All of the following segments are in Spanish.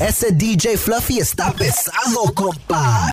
Ese DJ Fluffy está pesado, compa.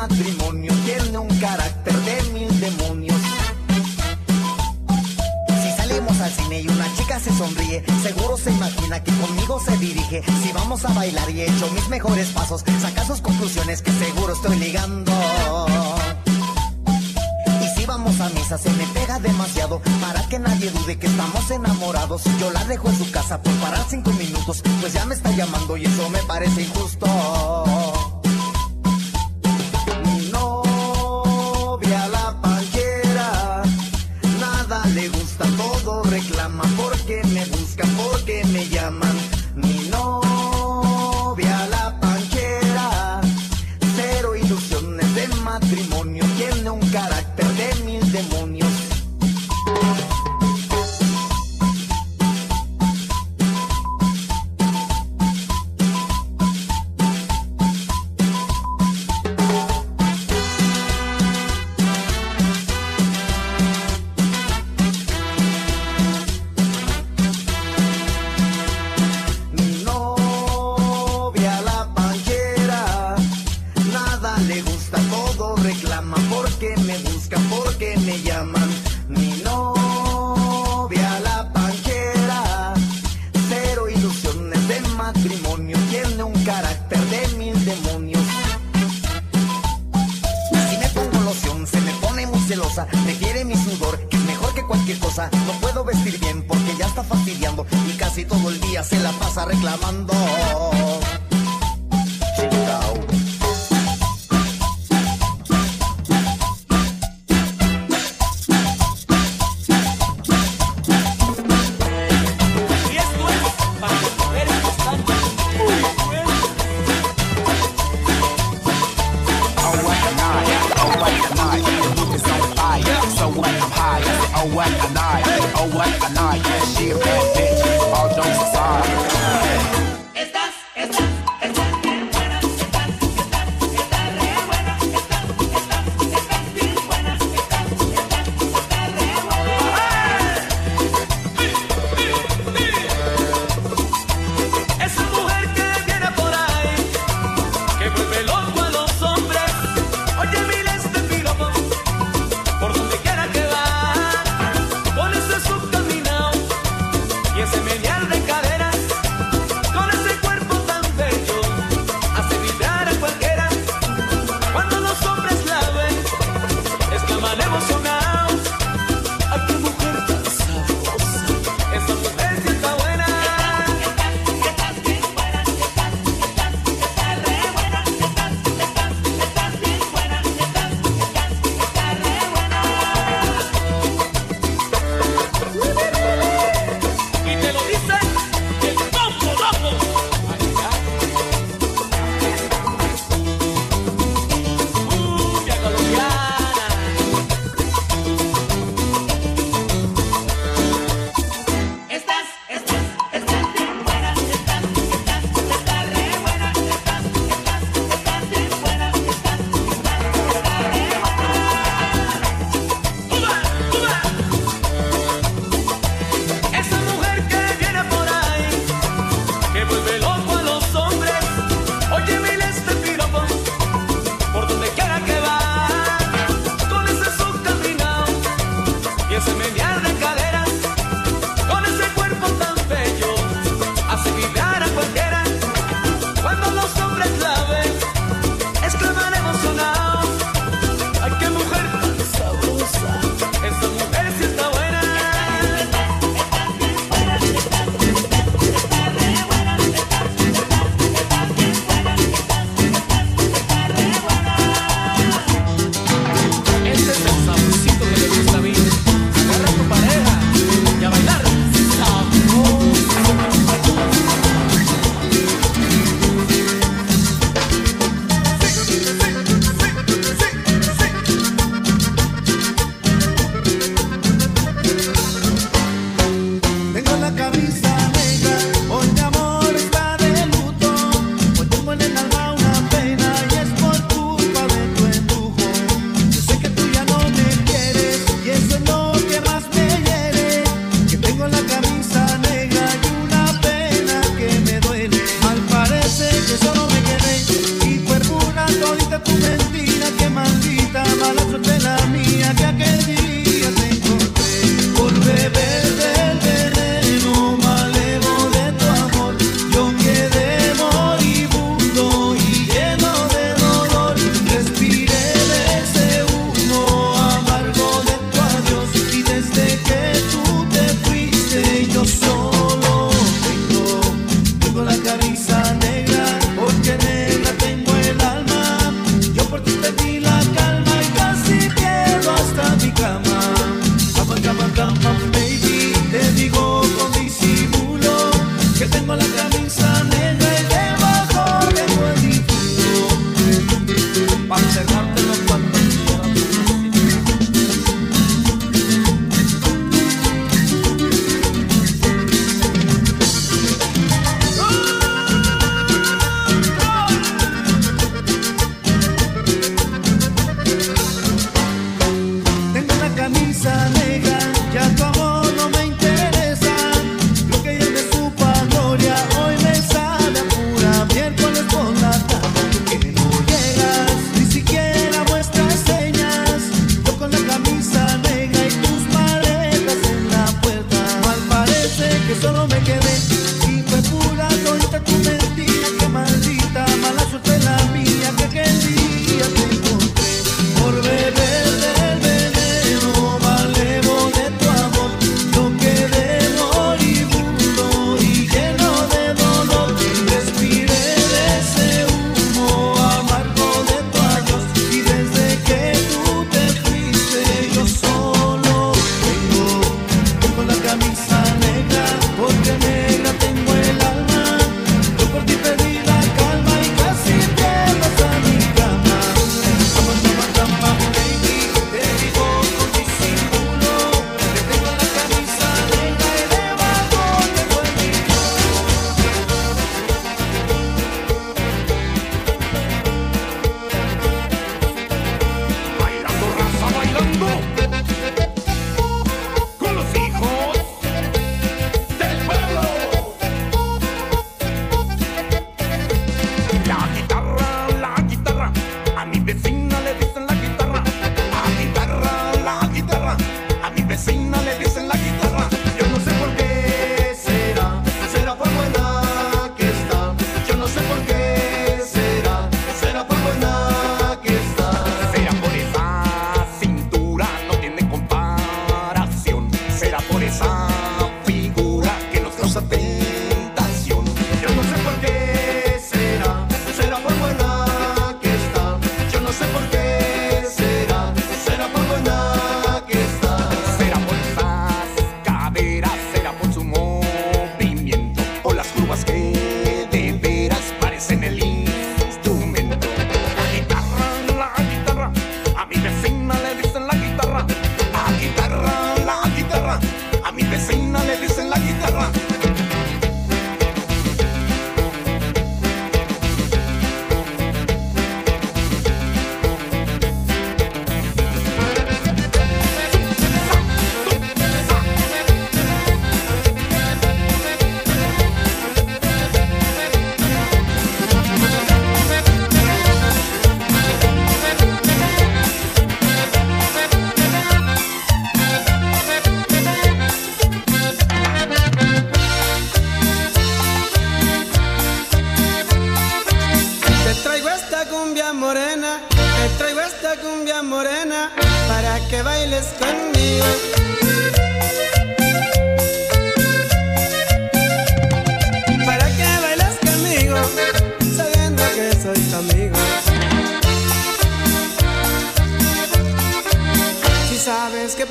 matrimonio tiene un carácter de mil demonios. Si salimos al cine y una chica se sonríe, seguro se imagina que conmigo se dirige. Si vamos a bailar y he hecho mis mejores pasos, saca sus conclusiones que seguro estoy ligando. Y si vamos a misa se me pega demasiado para que nadie dude que estamos enamorados. Yo la dejo en su casa por parar cinco minutos, pues ya me está llamando y eso me parece injusto.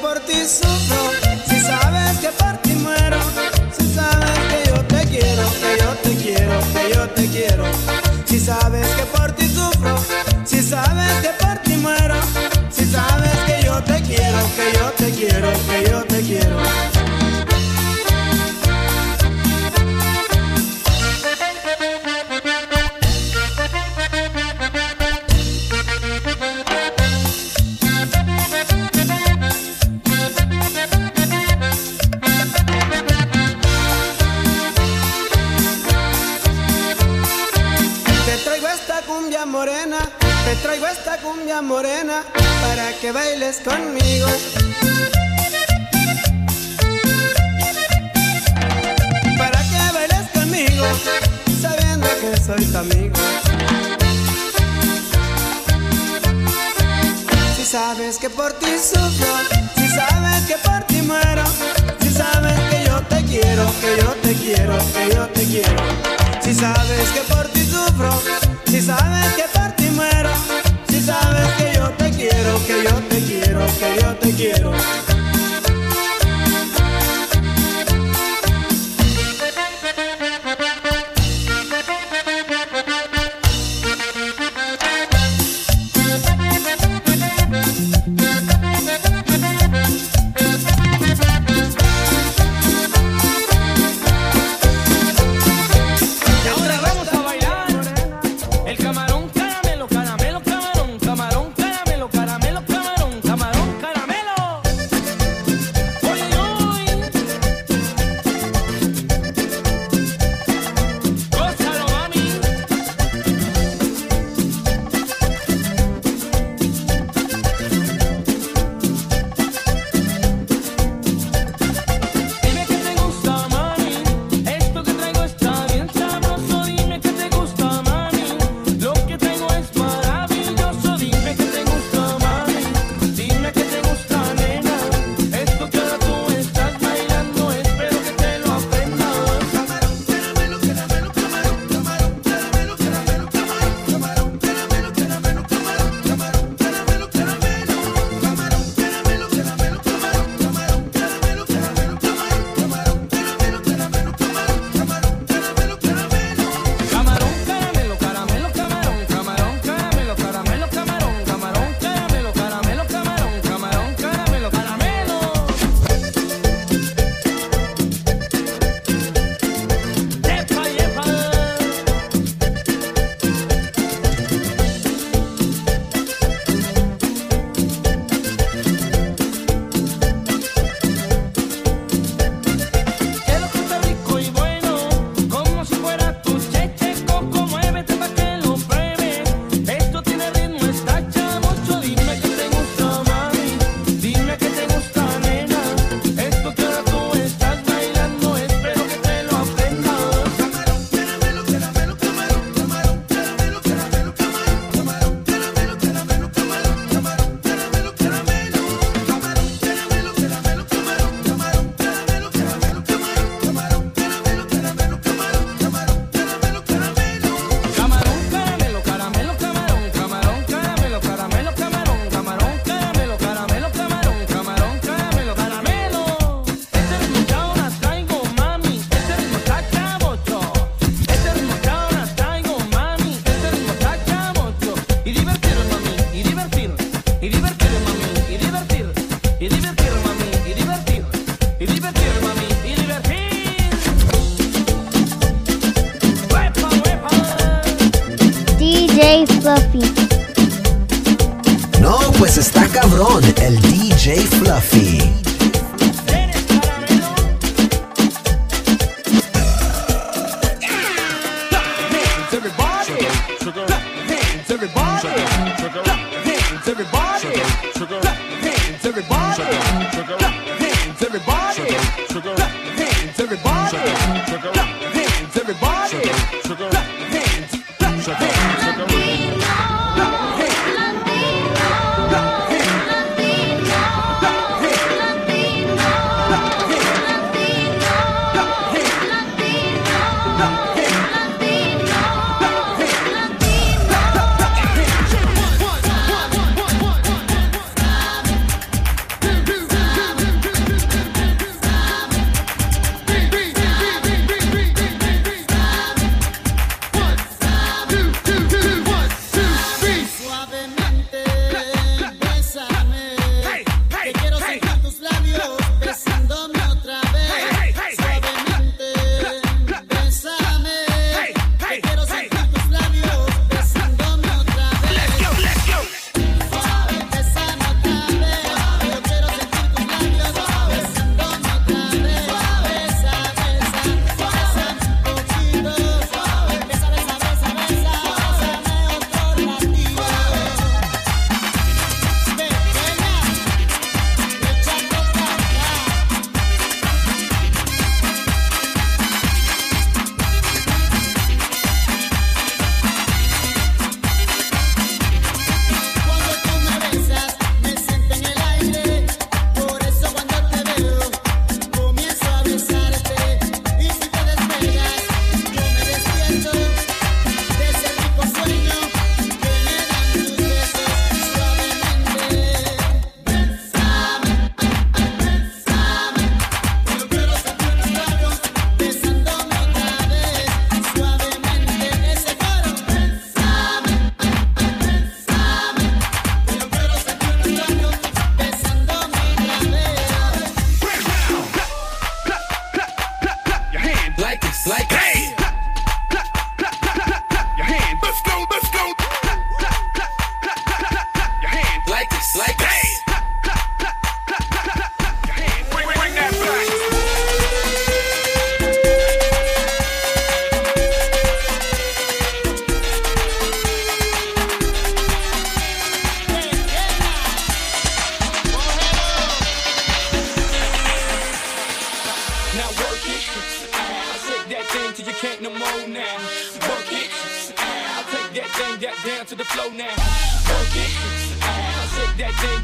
por ti sufro, si sabes que por ti muero, si sabes que yo te quiero, que yo te quiero, que yo te quiero, si sabes que por ti sufro, si sabes que por ti muero, si sabes que yo te quiero, que yo te quiero, que yo te quiero. estés conmigo.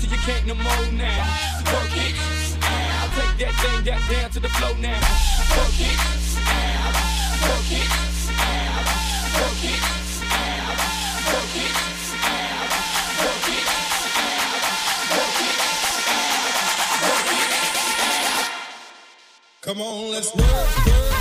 till you can't no more now. Work it out. Take that thing that down to the flow now. Work it out. Work it out. Work it out. Work it out. Come on, let's work, work.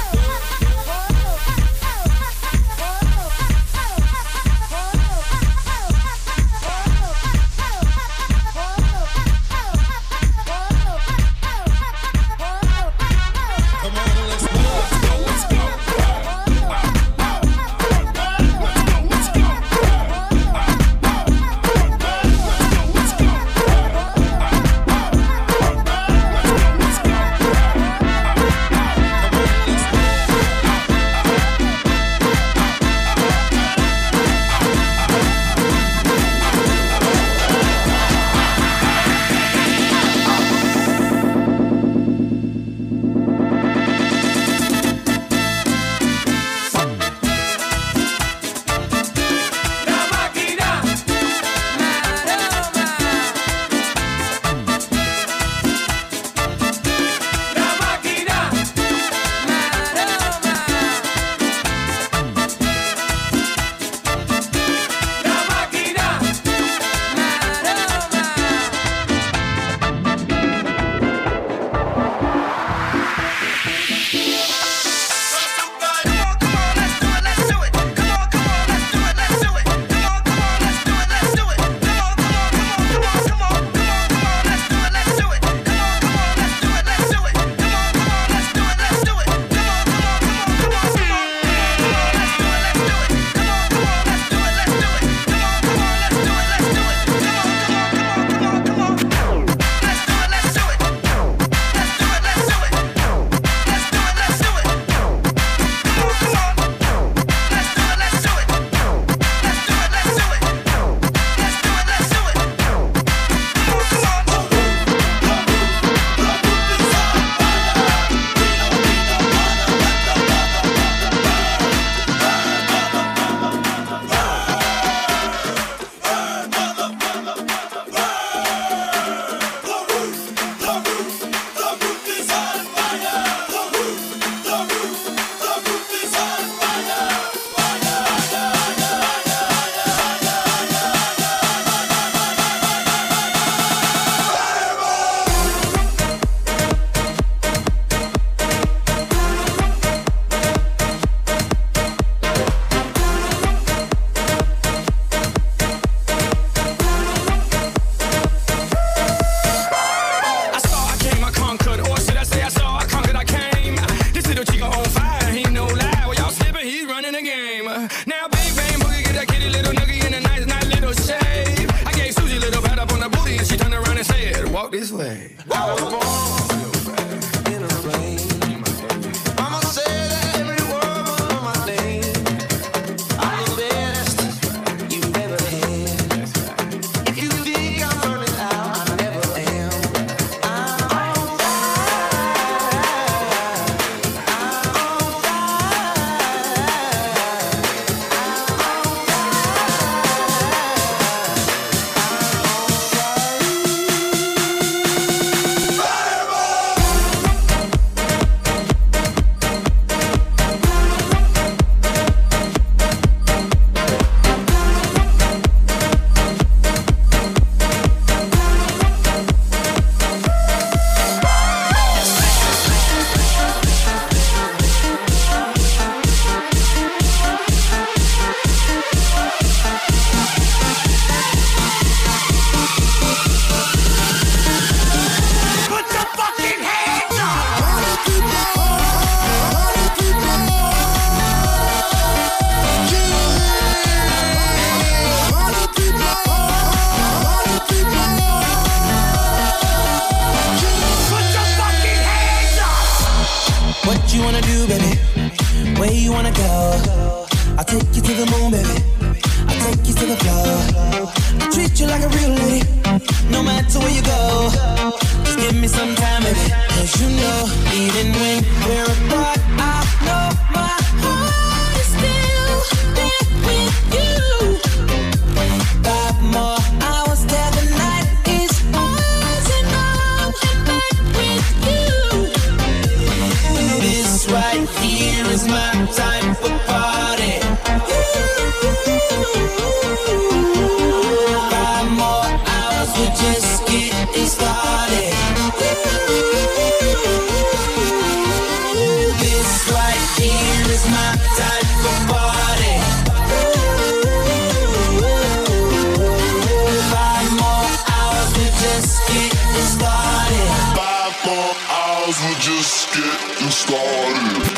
Started. Five more hours, we're just getting started.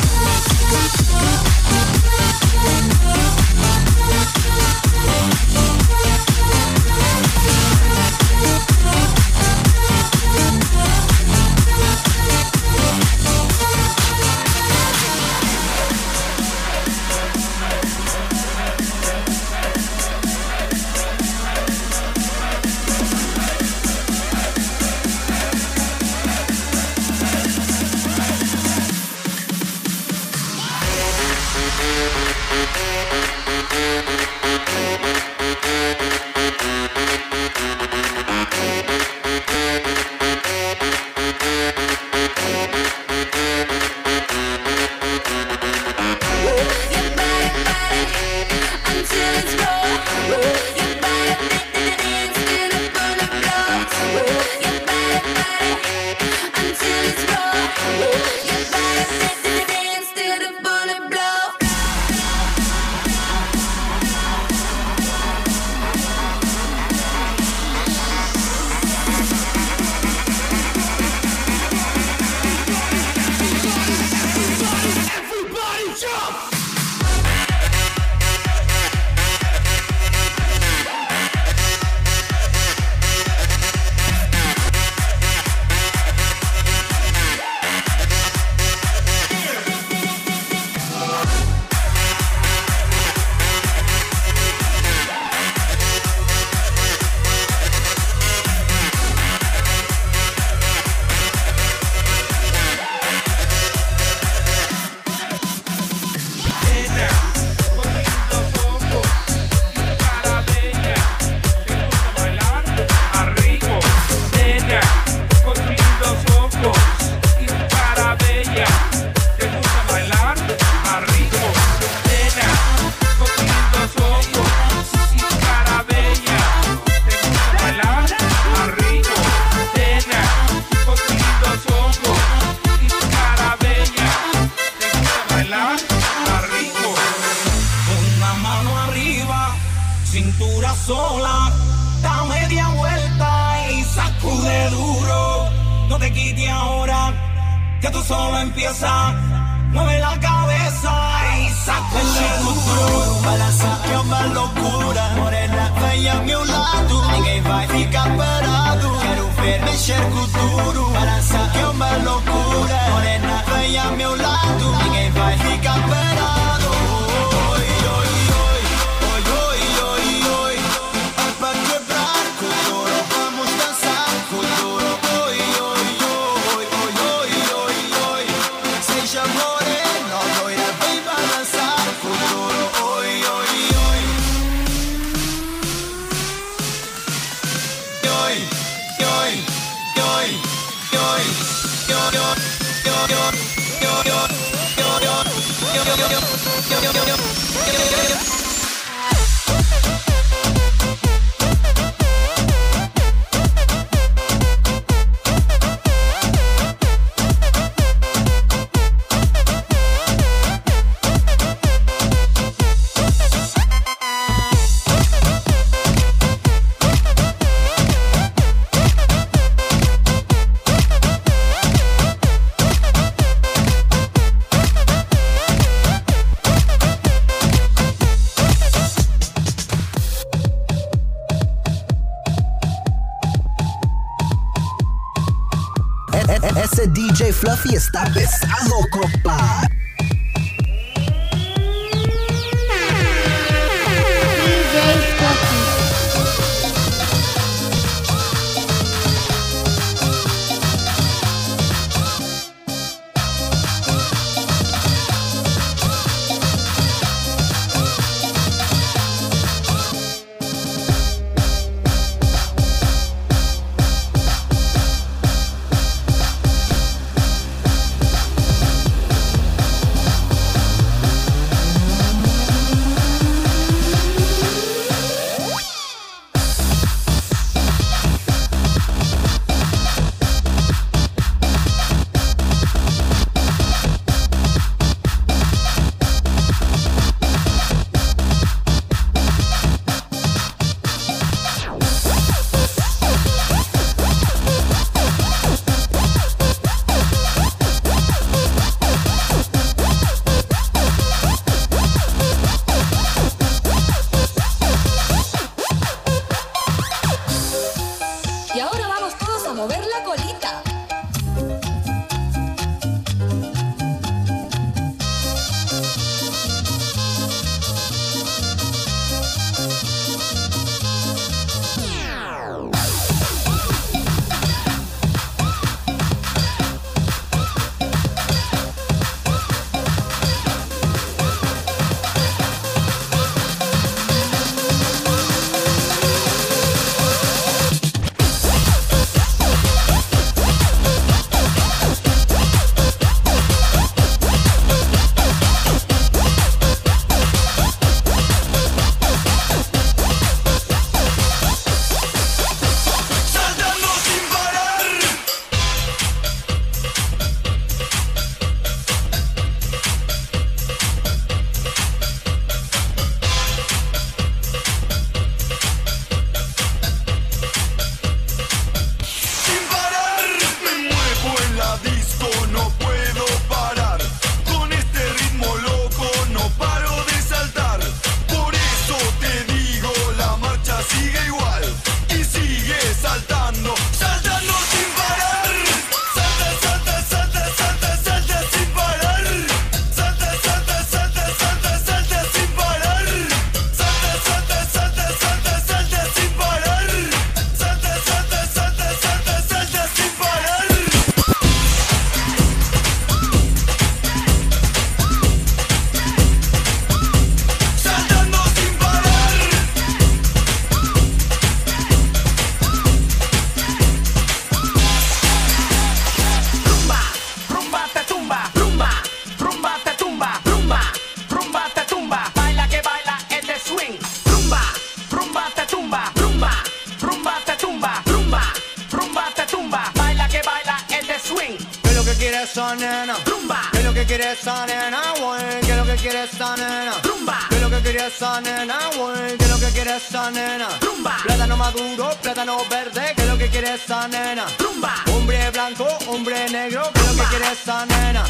que quiere esa nena? Rumba. ¿Qué lo que quiere esa nena, lo que quiere esa nena? Rumba. Plátano maduro, plátano verde, ¿qué lo que quiere esa nena? Rumba. Hombre blanco, hombre negro, ¿qué lo que quiere esa nena?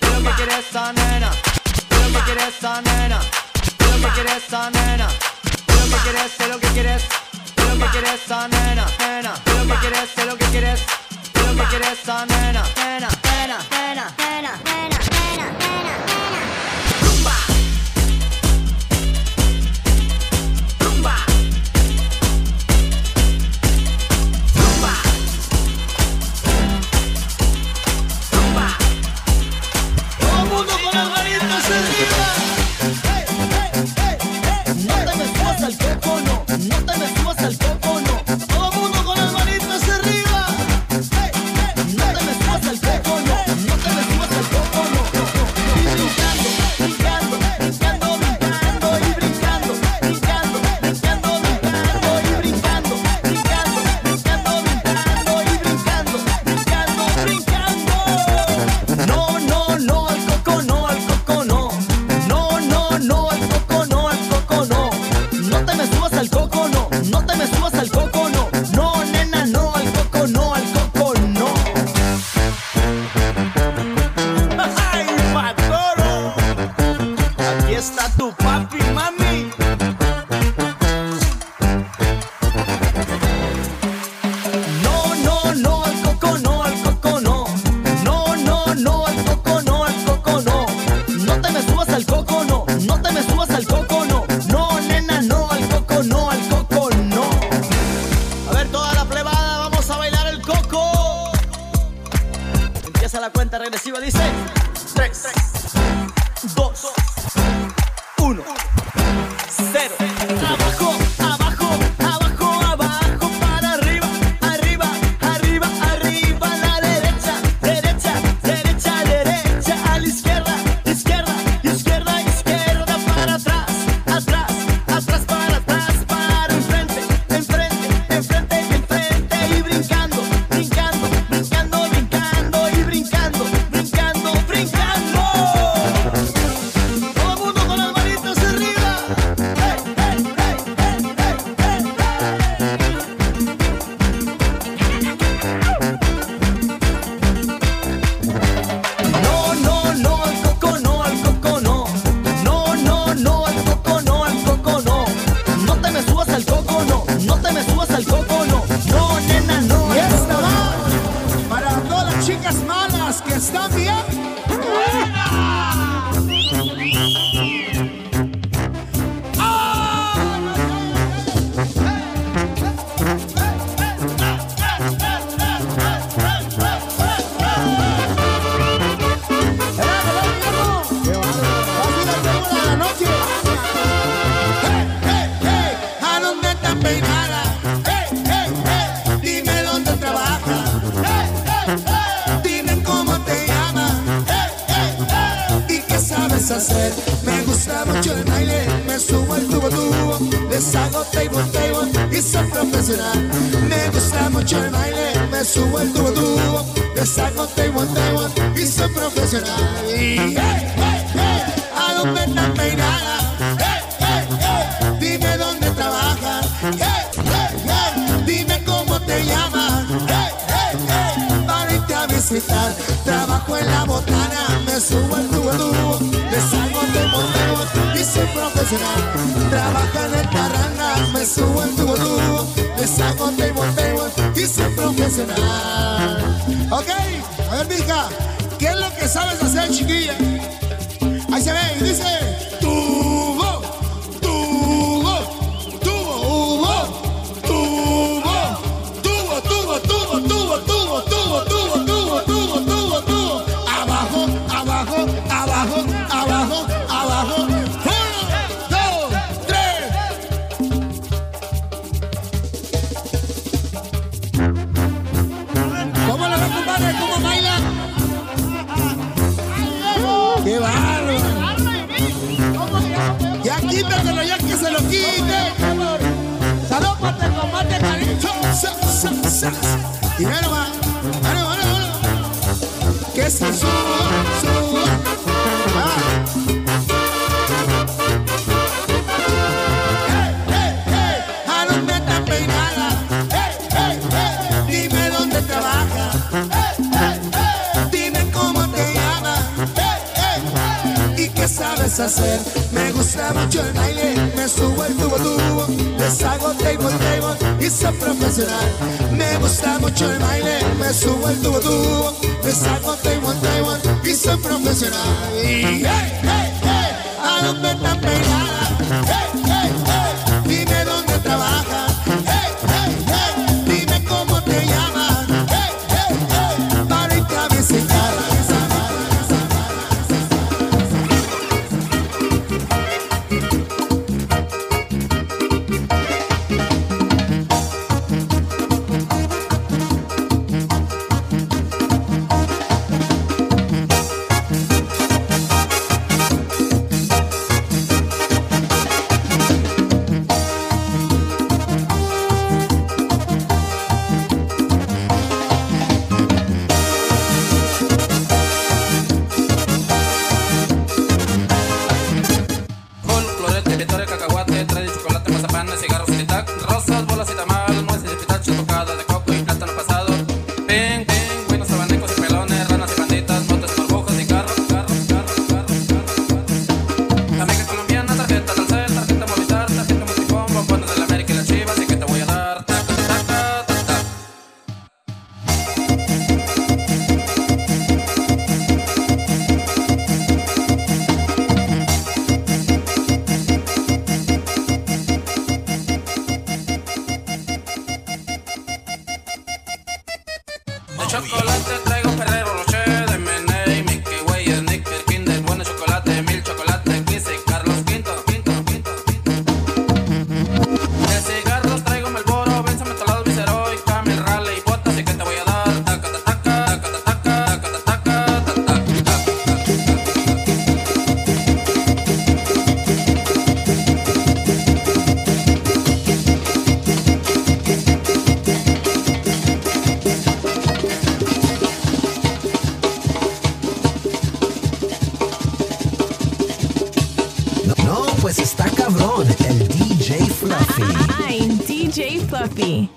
¿Qué lo que quiere esa nena? ¿Qué lo que quiere esa nena? ¿Qué lo que quiere esa nena? Lo que quieres? ¿Qué lo que quieres? Lo que quiere esa nena? Nena. ¿Qué lo que quieres? ¿Qué lo que quieres? ¿Qué lo que quiere esa nena? Nena, nena, nena, nena, nena, nena, nena. Bye. regresiva dice 3, 3. monta y monta y soy profesional. Hey, hey, hey, ¿A dónde andas peinada? Hey, hey, hey, dime dónde trabajas. Hey, hey, hey, dime cómo te llamas. Hey, hey, hey, para irte a visitar. Trabajo en la botana, me subo al tubo duro, me salgo de montego y soy profesional. Trabaja en el parranda, me subo al tubo duro, me salgo de montego y soy profesional. Okay. A ver, mija, ¿qué es lo que sabes hacer, chiquilla? Ahí se ve y dice. Y me lo va, no, no, no, no, que se subo, subo, va, eh, eh, eh, a los metas peinadas, hey, hey, ey, dime dónde trabajas, dime cómo te llamas. hey, ey, eh, y qué sabes hacer, me gusta mucho el aire, me subo el tubo tubo, les hago tapote danza profesional. Me gusta mucho el baile, me subo el tubo tubo, me saco Taiwan Taiwan y soy profesional. Y hey, hey, hey, ¿a Fluffy.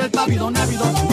El pávido návido,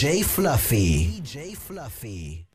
DJ Fluffy. DJ Fluffy.